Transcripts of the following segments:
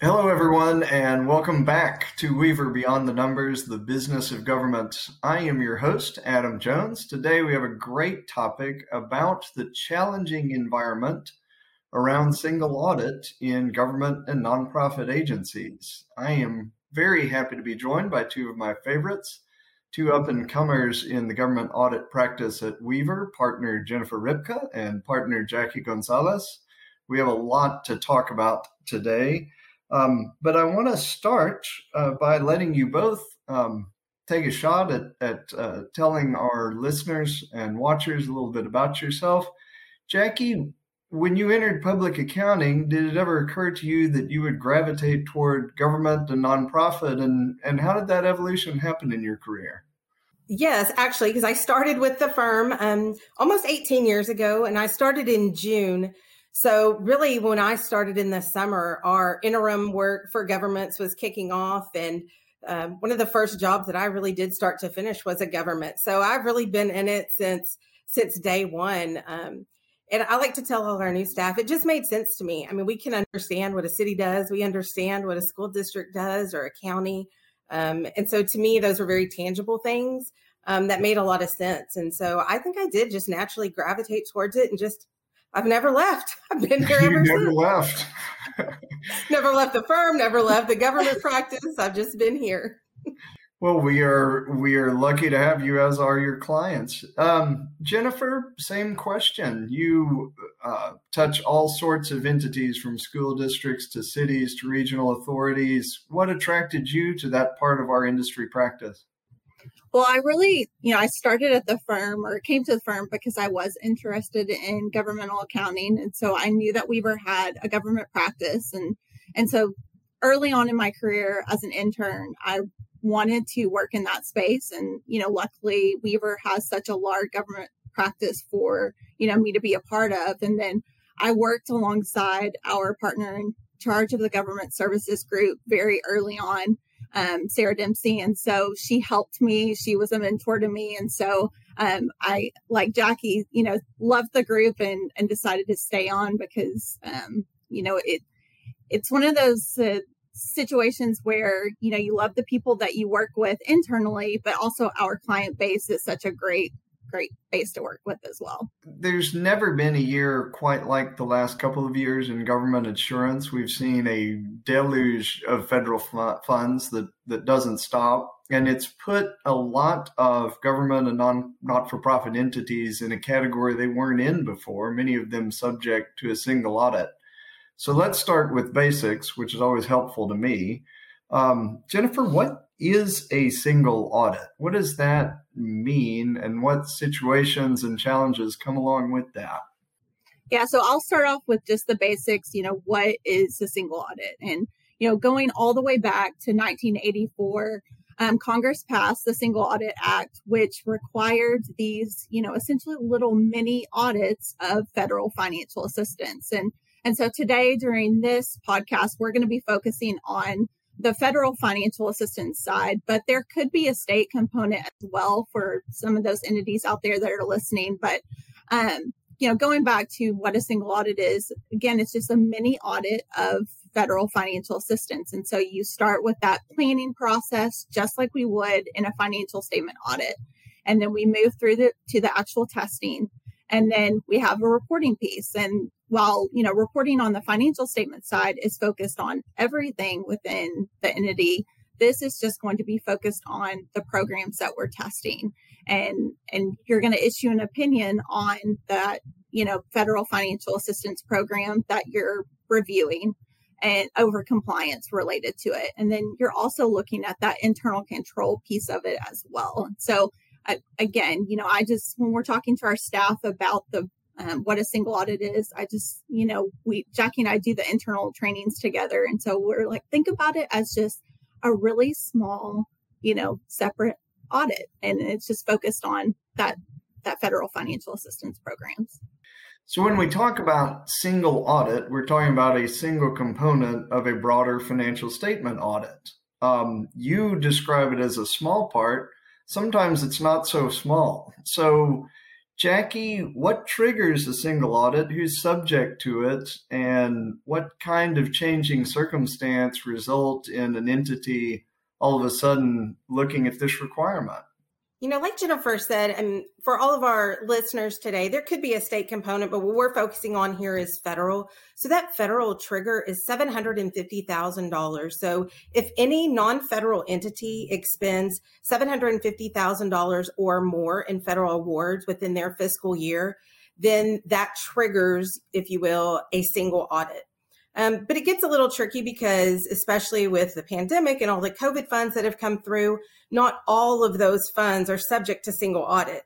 Hello, everyone, and welcome back to Weaver Beyond the Numbers, the business of government. I am your host, Adam Jones. Today, we have a great topic about the challenging environment around single audit in government and nonprofit agencies. I am very happy to be joined by two of my favorites, two up and comers in the government audit practice at Weaver, partner Jennifer Ripka and partner Jackie Gonzalez. We have a lot to talk about today. Um, but I want to start uh, by letting you both um, take a shot at, at uh, telling our listeners and watchers a little bit about yourself. Jackie, when you entered public accounting, did it ever occur to you that you would gravitate toward government and nonprofit? And, and how did that evolution happen in your career? Yes, actually, because I started with the firm um, almost 18 years ago, and I started in June so, really, when I started in the summer, our interim work for governments was kicking off. And um, one of the first jobs that I really did start to finish was a government. So, I've really been in it since since day one. Um, and I like to tell all our new staff, it just made sense to me. I mean, we can understand what a city does, we understand what a school district does or a county. Um, and so, to me, those were very tangible things um, that made a lot of sense. And so, I think I did just naturally gravitate towards it and just I've never left. I've been here ever never since. left. never left the firm, never left the government practice. I've just been here. Well, we are we are lucky to have you as are your clients. Um, Jennifer, same question. You uh, touch all sorts of entities from school districts to cities to regional authorities. What attracted you to that part of our industry practice? Well, I really, you know, I started at the firm or came to the firm because I was interested in governmental accounting. And so I knew that Weaver had a government practice. And, and so early on in my career as an intern, I wanted to work in that space. And, you know, luckily Weaver has such a large government practice for, you know, me to be a part of. And then I worked alongside our partner in charge of the government services group very early on um, Sarah Dempsey. And so she helped me. She was a mentor to me. And so um, I, like Jackie, you know, loved the group and, and decided to stay on because, um, you know, it, it's one of those uh, situations where, you know, you love the people that you work with internally, but also our client base is such a great great base to work with as well. There's never been a year quite like the last couple of years in government insurance. We've seen a deluge of federal funds that, that doesn't stop. And it's put a lot of government and non not for profit entities in a category they weren't in before, many of them subject to a single audit. So let's start with basics, which is always helpful to me. Um, Jennifer, what is a single audit? What does that mean, and what situations and challenges come along with that? Yeah, so I'll start off with just the basics. You know, what is a single audit? And, you know, going all the way back to 1984, um, Congress passed the Single Audit Act, which required these, you know, essentially little mini audits of federal financial assistance. And and so today during this podcast, we're going to be focusing on the federal financial assistance side, but there could be a state component as well for some of those entities out there that are listening. But, um, you know, going back to what a single audit is, again, it's just a mini audit of federal financial assistance. And so you start with that planning process, just like we would in a financial statement audit. And then we move through the, to the actual testing. And then we have a reporting piece. And while you know reporting on the financial statement side is focused on everything within the entity this is just going to be focused on the programs that we're testing. And and you're going to issue an opinion on that you know federal financial assistance program that you're reviewing and over compliance related to it. And then you're also looking at that internal control piece of it as well. So again you know i just when we're talking to our staff about the um, what a single audit is. I just, you know, we, Jackie and I do the internal trainings together. And so we're like, think about it as just a really small, you know, separate audit. And it's just focused on that, that federal financial assistance programs. So when we talk about single audit, we're talking about a single component of a broader financial statement audit. Um, you describe it as a small part. Sometimes it's not so small. So Jackie, what triggers a single audit? Who's subject to it? And what kind of changing circumstance result in an entity all of a sudden looking at this requirement? You know, like Jennifer said, and for all of our listeners today, there could be a state component, but what we're focusing on here is federal. So that federal trigger is $750,000. So if any non federal entity expends $750,000 or more in federal awards within their fiscal year, then that triggers, if you will, a single audit. Um, but it gets a little tricky because, especially with the pandemic and all the COVID funds that have come through, not all of those funds are subject to single audit.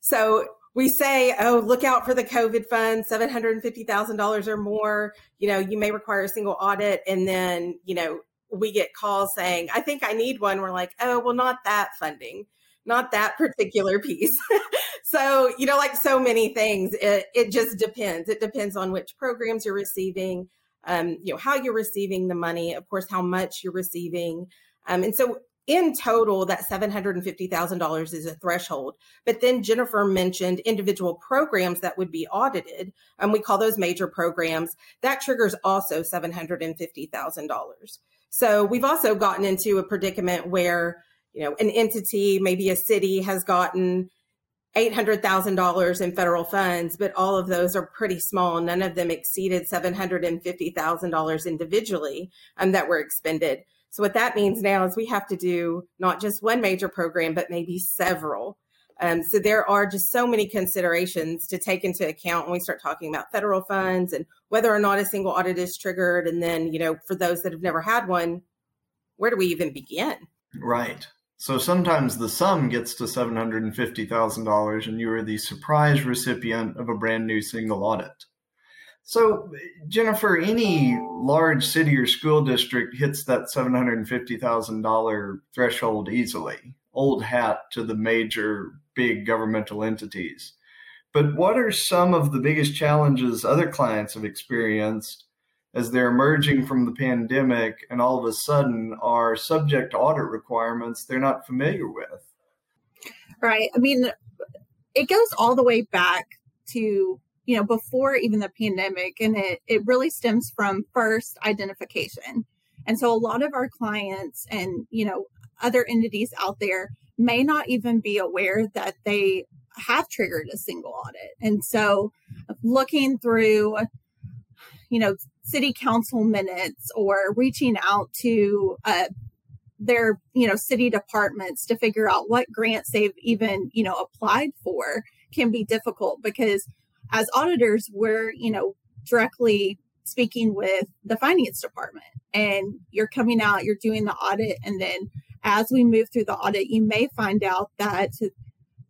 So we say, oh, look out for the COVID funds, $750,000 or more. You know, you may require a single audit. And then, you know, we get calls saying, I think I need one. We're like, oh, well, not that funding, not that particular piece. so, you know, like so many things, it, it just depends. It depends on which programs you're receiving um, you know, how you're receiving the money, of course, how much you're receiving. Um, and so in total, that $750,000 is a threshold. But then Jennifer mentioned individual programs that would be audited, and we call those major programs. That triggers also $750,000. So we've also gotten into a predicament where, you know, an entity, maybe a city has gotten $800,000 in federal funds, but all of those are pretty small. None of them exceeded $750,000 individually um, that were expended. So, what that means now is we have to do not just one major program, but maybe several. Um, so, there are just so many considerations to take into account when we start talking about federal funds and whether or not a single audit is triggered. And then, you know, for those that have never had one, where do we even begin? Right. So sometimes the sum gets to $750,000 and you are the surprise recipient of a brand new single audit. So, Jennifer, any large city or school district hits that $750,000 threshold easily, old hat to the major big governmental entities. But what are some of the biggest challenges other clients have experienced as they're emerging from the pandemic and all of a sudden are subject to audit requirements they're not familiar with. Right. I mean, it goes all the way back to, you know, before even the pandemic, and it, it really stems from first identification. And so a lot of our clients and, you know, other entities out there may not even be aware that they have triggered a single audit. And so looking through, you know, city council minutes or reaching out to uh, their you know city departments to figure out what grants they've even you know applied for can be difficult because as auditors we're you know directly speaking with the finance department and you're coming out you're doing the audit and then as we move through the audit you may find out that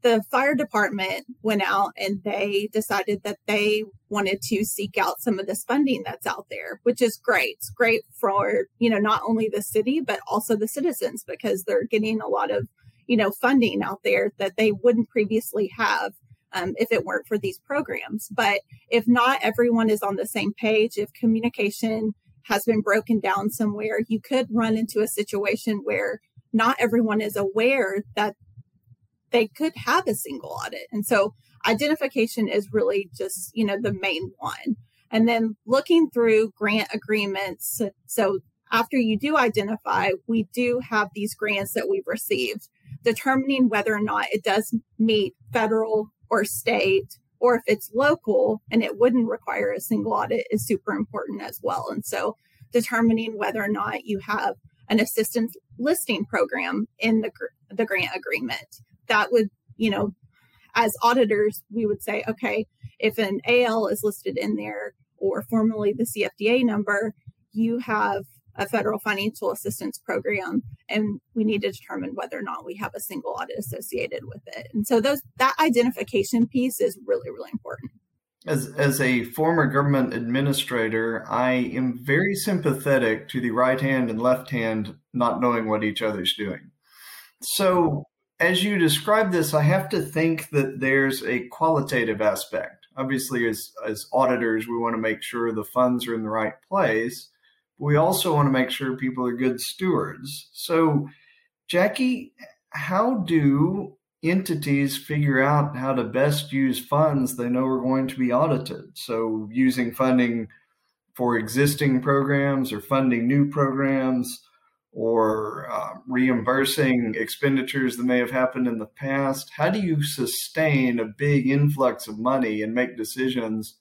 the fire department went out and they decided that they wanted to seek out some of this funding that's out there, which is great. It's great for, you know, not only the city, but also the citizens because they're getting a lot of, you know, funding out there that they wouldn't previously have um, if it weren't for these programs. But if not everyone is on the same page, if communication has been broken down somewhere, you could run into a situation where not everyone is aware that they could have a single audit. And so identification is really just, you know, the main one. And then looking through grant agreements. So after you do identify, we do have these grants that we've received, determining whether or not it does meet federal or state or if it's local and it wouldn't require a single audit is super important as well. And so determining whether or not you have an assistance listing program in the, the grant agreement that would, you know, as auditors, we would say, okay, if an AL is listed in there or formally the CFDA number, you have a federal financial assistance program and we need to determine whether or not we have a single audit associated with it. And so those that identification piece is really really important. As as a former government administrator, I am very sympathetic to the right hand and left hand not knowing what each other's doing. So as you describe this, I have to think that there's a qualitative aspect. Obviously, as, as auditors, we want to make sure the funds are in the right place. But we also want to make sure people are good stewards. So, Jackie, how do entities figure out how to best use funds they know are going to be audited. So, using funding for existing programs or funding new programs or uh, reimbursing expenditures that may have happened in the past. How do you sustain a big influx of money and make decisions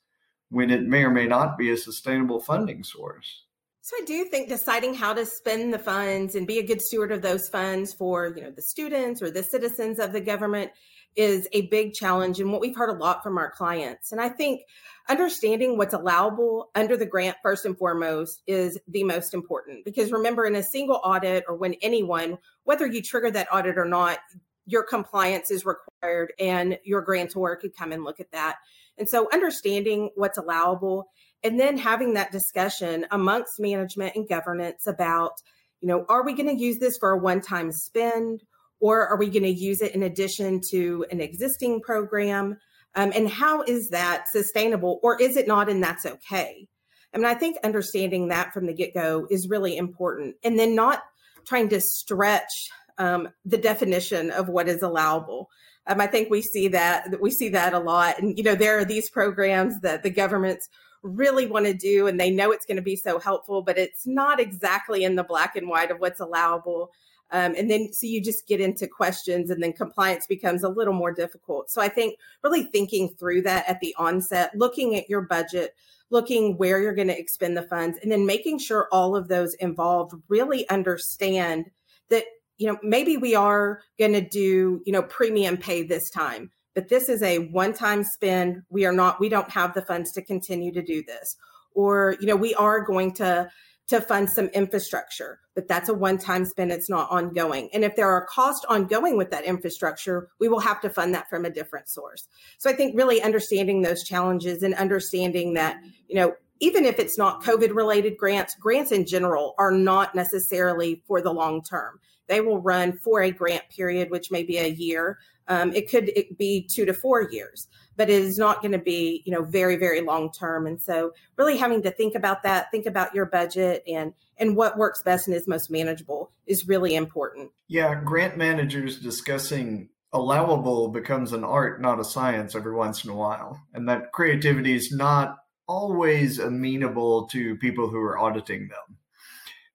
when it may or may not be a sustainable funding source? So I do think deciding how to spend the funds and be a good steward of those funds for, you know, the students or the citizens of the government is a big challenge and what we've heard a lot from our clients. And I think understanding what's allowable under the grant first and foremost is the most important because remember in a single audit or when anyone whether you trigger that audit or not your compliance is required and your grantor could come and look at that. And so understanding what's allowable and then having that discussion amongst management and governance about you know are we going to use this for a one time spend or are we going to use it in addition to an existing program? Um, and how is that sustainable or is it not and that's okay? I mean i think understanding that from the get-go is really important and then not trying to stretch um, the definition of what is allowable. Um, i think we see that we see that a lot and you know there are these programs that the government's really want to do and they know it's going to be so helpful, but it's not exactly in the black and white of what's allowable. Um, and then so you just get into questions and then compliance becomes a little more difficult. So I think really thinking through that at the onset, looking at your budget, looking where you're going to expend the funds, and then making sure all of those involved really understand that you know maybe we are going to do you know premium pay this time but this is a one-time spend we are not we don't have the funds to continue to do this or you know we are going to to fund some infrastructure but that's a one-time spend it's not ongoing. And if there are costs ongoing with that infrastructure we will have to fund that from a different source. So i think really understanding those challenges and understanding that you know even if it's not covid related grants grants in general are not necessarily for the long term they will run for a grant period which may be a year um, it could it be two to four years, but it is not going to be, you know, very, very long term. And so really having to think about that, think about your budget and and what works best and is most manageable is really important. Yeah, grant managers discussing allowable becomes an art, not a science every once in a while. And that creativity is not always amenable to people who are auditing them.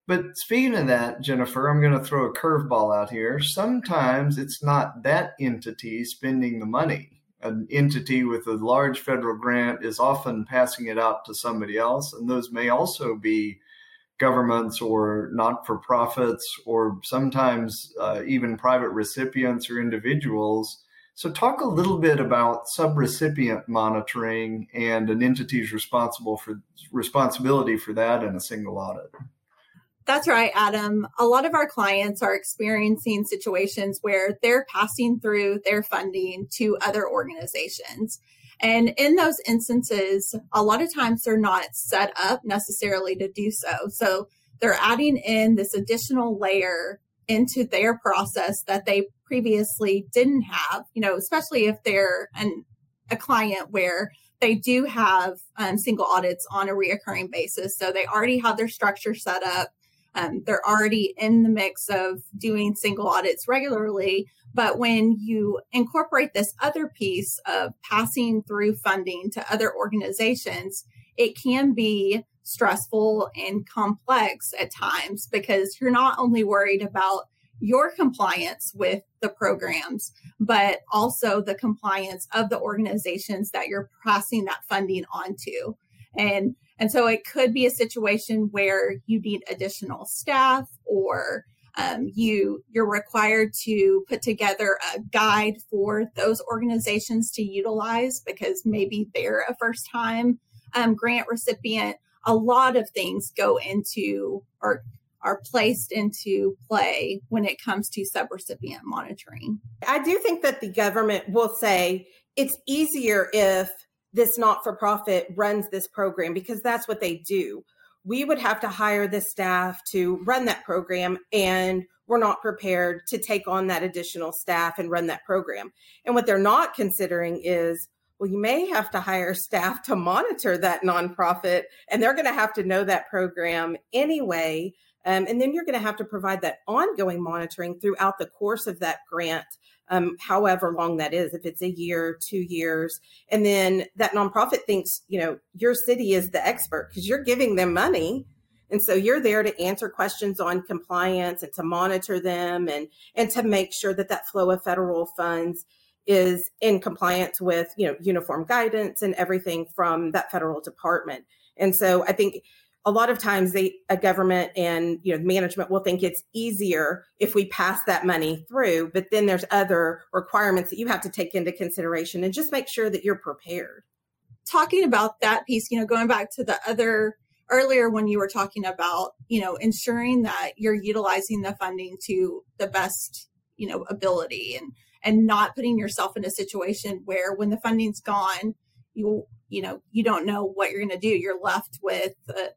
But speaking of that, Jennifer, I'm going to throw a curveball out here. Sometimes it's not that entity spending the money. An entity with a large federal grant is often passing it out to somebody else, and those may also be governments or not for profits, or sometimes uh, even private recipients or individuals. So, talk a little bit about subrecipient monitoring and an entity's responsible for responsibility for that in a single audit. That's right, Adam. A lot of our clients are experiencing situations where they're passing through their funding to other organizations. And in those instances, a lot of times they're not set up necessarily to do so. So they're adding in this additional layer into their process that they previously didn't have, you know, especially if they're an, a client where they do have um, single audits on a reoccurring basis. So they already have their structure set up um, they're already in the mix of doing single audits regularly. But when you incorporate this other piece of passing through funding to other organizations, it can be stressful and complex at times because you're not only worried about your compliance with the programs, but also the compliance of the organizations that you're passing that funding onto. And and so it could be a situation where you need additional staff or um, you you're required to put together a guide for those organizations to utilize because maybe they're a first time um, grant recipient. A lot of things go into or are placed into play when it comes to subrecipient monitoring. I do think that the government will say it's easier if this not for profit runs this program because that's what they do. We would have to hire the staff to run that program, and we're not prepared to take on that additional staff and run that program. And what they're not considering is well, you may have to hire staff to monitor that nonprofit, and they're going to have to know that program anyway. Um, and then you're going to have to provide that ongoing monitoring throughout the course of that grant, um, however long that is, if it's a year, two years. And then that nonprofit thinks, you know, your city is the expert because you're giving them money. And so you're there to answer questions on compliance and to monitor them and, and to make sure that that flow of federal funds is in compliance with, you know, uniform guidance and everything from that federal department. And so I think a lot of times they a government and you know management will think it's easier if we pass that money through but then there's other requirements that you have to take into consideration and just make sure that you're prepared. Talking about that piece you know going back to the other earlier when you were talking about you know ensuring that you're utilizing the funding to the best you know ability and and not putting yourself in a situation where when the funding's gone you you know you don't know what you're going to do. You're left with uh,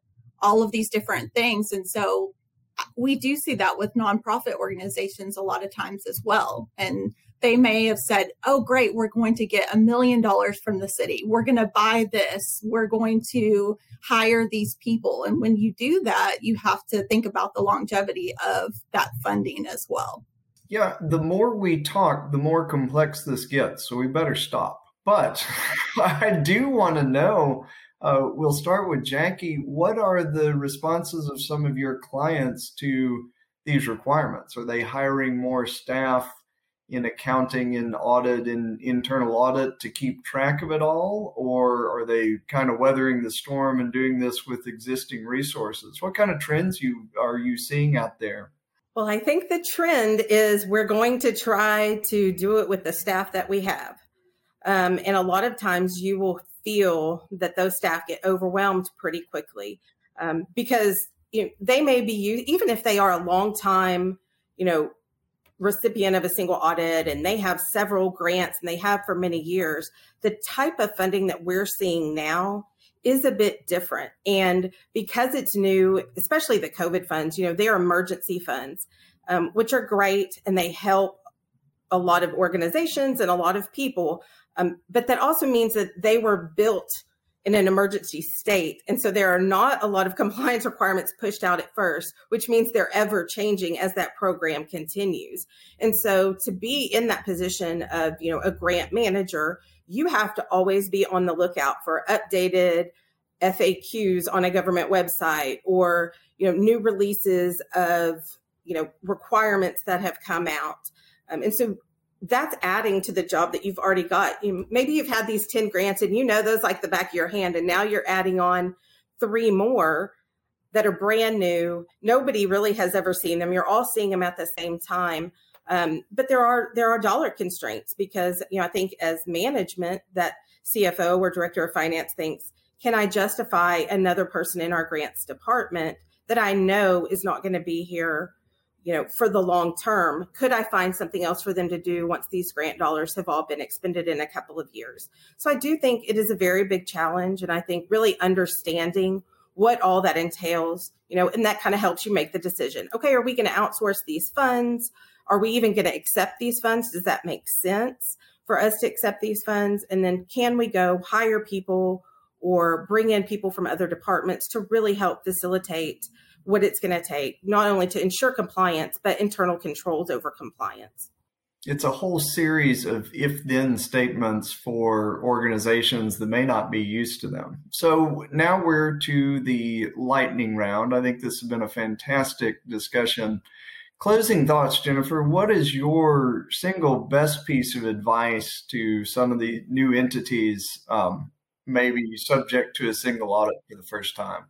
all of these different things. And so uh, we do see that with nonprofit organizations a lot of times as well. And they may have said oh great we're going to get a million dollars from the city. We're going to buy this. We're going to hire these people. And when you do that you have to think about the longevity of that funding as well. Yeah the more we talk the more complex this gets so we better stop. But I do want to know. Uh, we'll start with Jackie. What are the responses of some of your clients to these requirements? Are they hiring more staff in accounting and audit and internal audit to keep track of it all? Or are they kind of weathering the storm and doing this with existing resources? What kind of trends you are you seeing out there? Well, I think the trend is we're going to try to do it with the staff that we have. Um, and a lot of times you will feel that those staff get overwhelmed pretty quickly um, because you know, they may be, even if they are a long time, you know, recipient of a single audit and they have several grants and they have for many years, the type of funding that we're seeing now is a bit different. And because it's new, especially the COVID funds, you know, they're emergency funds, um, which are great and they help a lot of organizations and a lot of people. Um, but that also means that they were built in an emergency state. And so there are not a lot of compliance requirements pushed out at first, which means they're ever changing as that program continues. And so to be in that position of, you know, a grant manager, you have to always be on the lookout for updated FAQs on a government website or, you know, new releases of, you know, requirements that have come out. Um, and so that's adding to the job that you've already got. You, maybe you've had these 10 grants and you know those like the back of your hand, and now you're adding on three more that are brand new. Nobody really has ever seen them. You're all seeing them at the same time. Um, but there are there are dollar constraints because you know I think as management that CFO or director of finance thinks, can I justify another person in our grants department that I know is not going to be here you know, for the long term, could I find something else for them to do once these grant dollars have all been expended in a couple of years? So I do think it is a very big challenge. And I think really understanding what all that entails, you know, and that kind of helps you make the decision. Okay, are we going to outsource these funds? Are we even going to accept these funds? Does that make sense for us to accept these funds? And then can we go hire people or bring in people from other departments to really help facilitate? What it's going to take, not only to ensure compliance, but internal controls over compliance. It's a whole series of if then statements for organizations that may not be used to them. So now we're to the lightning round. I think this has been a fantastic discussion. Closing thoughts, Jennifer. What is your single best piece of advice to some of the new entities, um, maybe subject to a single audit for the first time?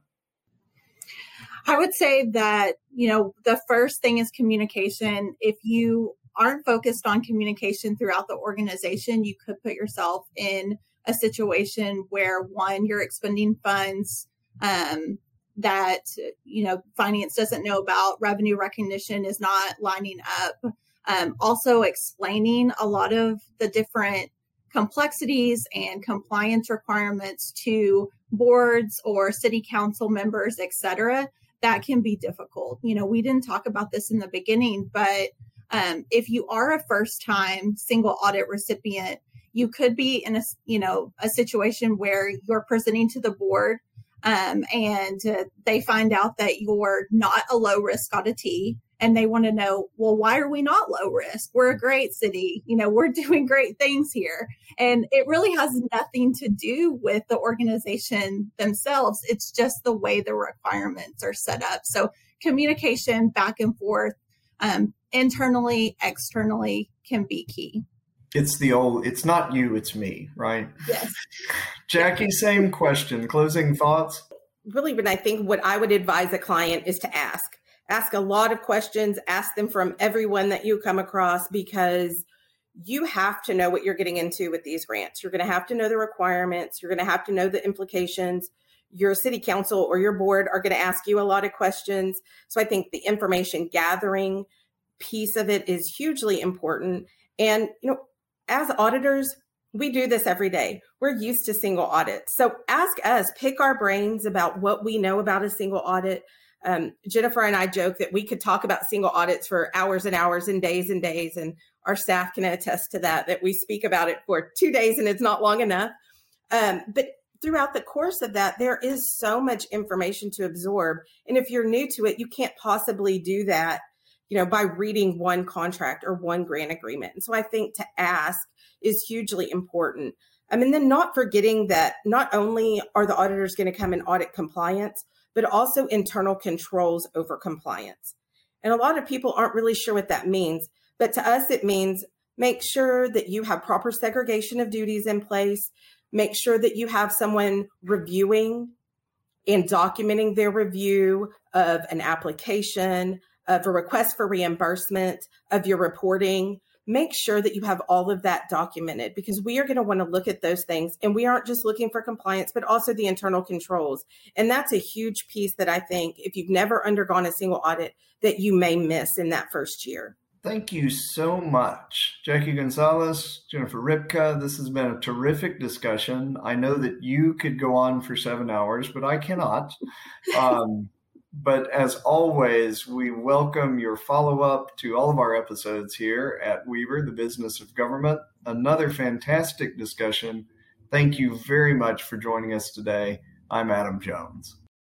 I would say that, you know, the first thing is communication. If you aren't focused on communication throughout the organization, you could put yourself in a situation where one, you're expending funds um, that, you know, finance doesn't know about, revenue recognition is not lining up. Um, also, explaining a lot of the different complexities and compliance requirements to boards or city council members, et cetera, that can be difficult. You know, we didn't talk about this in the beginning, but um, if you are a first time single audit recipient, you could be in a you know a situation where you're presenting to the board um, and uh, they find out that you're not a low risk auditee and they want to know, well, why are we not low risk? We're a great city. You know, we're doing great things here. And it really has nothing to do with the organization themselves. It's just the way the requirements are set up. So communication back and forth, um, internally, externally can be key. It's the old, it's not you, it's me, right? Yes. Jackie, same question. Closing thoughts? Really, when I think what I would advise a client is to ask ask a lot of questions, ask them from everyone that you come across because you have to know what you're getting into with these grants. You're going to have to know the requirements, you're going to have to know the implications. Your city council or your board are going to ask you a lot of questions. So I think the information gathering piece of it is hugely important. And, you know, as auditors, we do this every day. We're used to single audits. So ask us, pick our brains about what we know about a single audit um, Jennifer and I joke that we could talk about single audits for hours and hours and days and days, and our staff can attest to that. That we speak about it for two days and it's not long enough. Um, but throughout the course of that, there is so much information to absorb, and if you're new to it, you can't possibly do that, you know, by reading one contract or one grant agreement. And so I think to ask is hugely important. I mean, then not forgetting that not only are the auditors going to come and audit compliance, but also internal controls over compliance. And a lot of people aren't really sure what that means. But to us, it means make sure that you have proper segregation of duties in place, make sure that you have someone reviewing and documenting their review of an application, of a request for reimbursement, of your reporting, make sure that you have all of that documented because we are going to want to look at those things. And we aren't just looking for compliance, but also the internal controls. And that's a huge piece that I think if you've never undergone a single audit, that you may miss in that first year. Thank you so much, Jackie Gonzalez, Jennifer Ripka. This has been a terrific discussion. I know that you could go on for seven hours, but I cannot. Um, but as always, we welcome your follow up to all of our episodes here at Weaver, the Business of Government. Another fantastic discussion. Thank you very much for joining us today. I'm Adam Jones.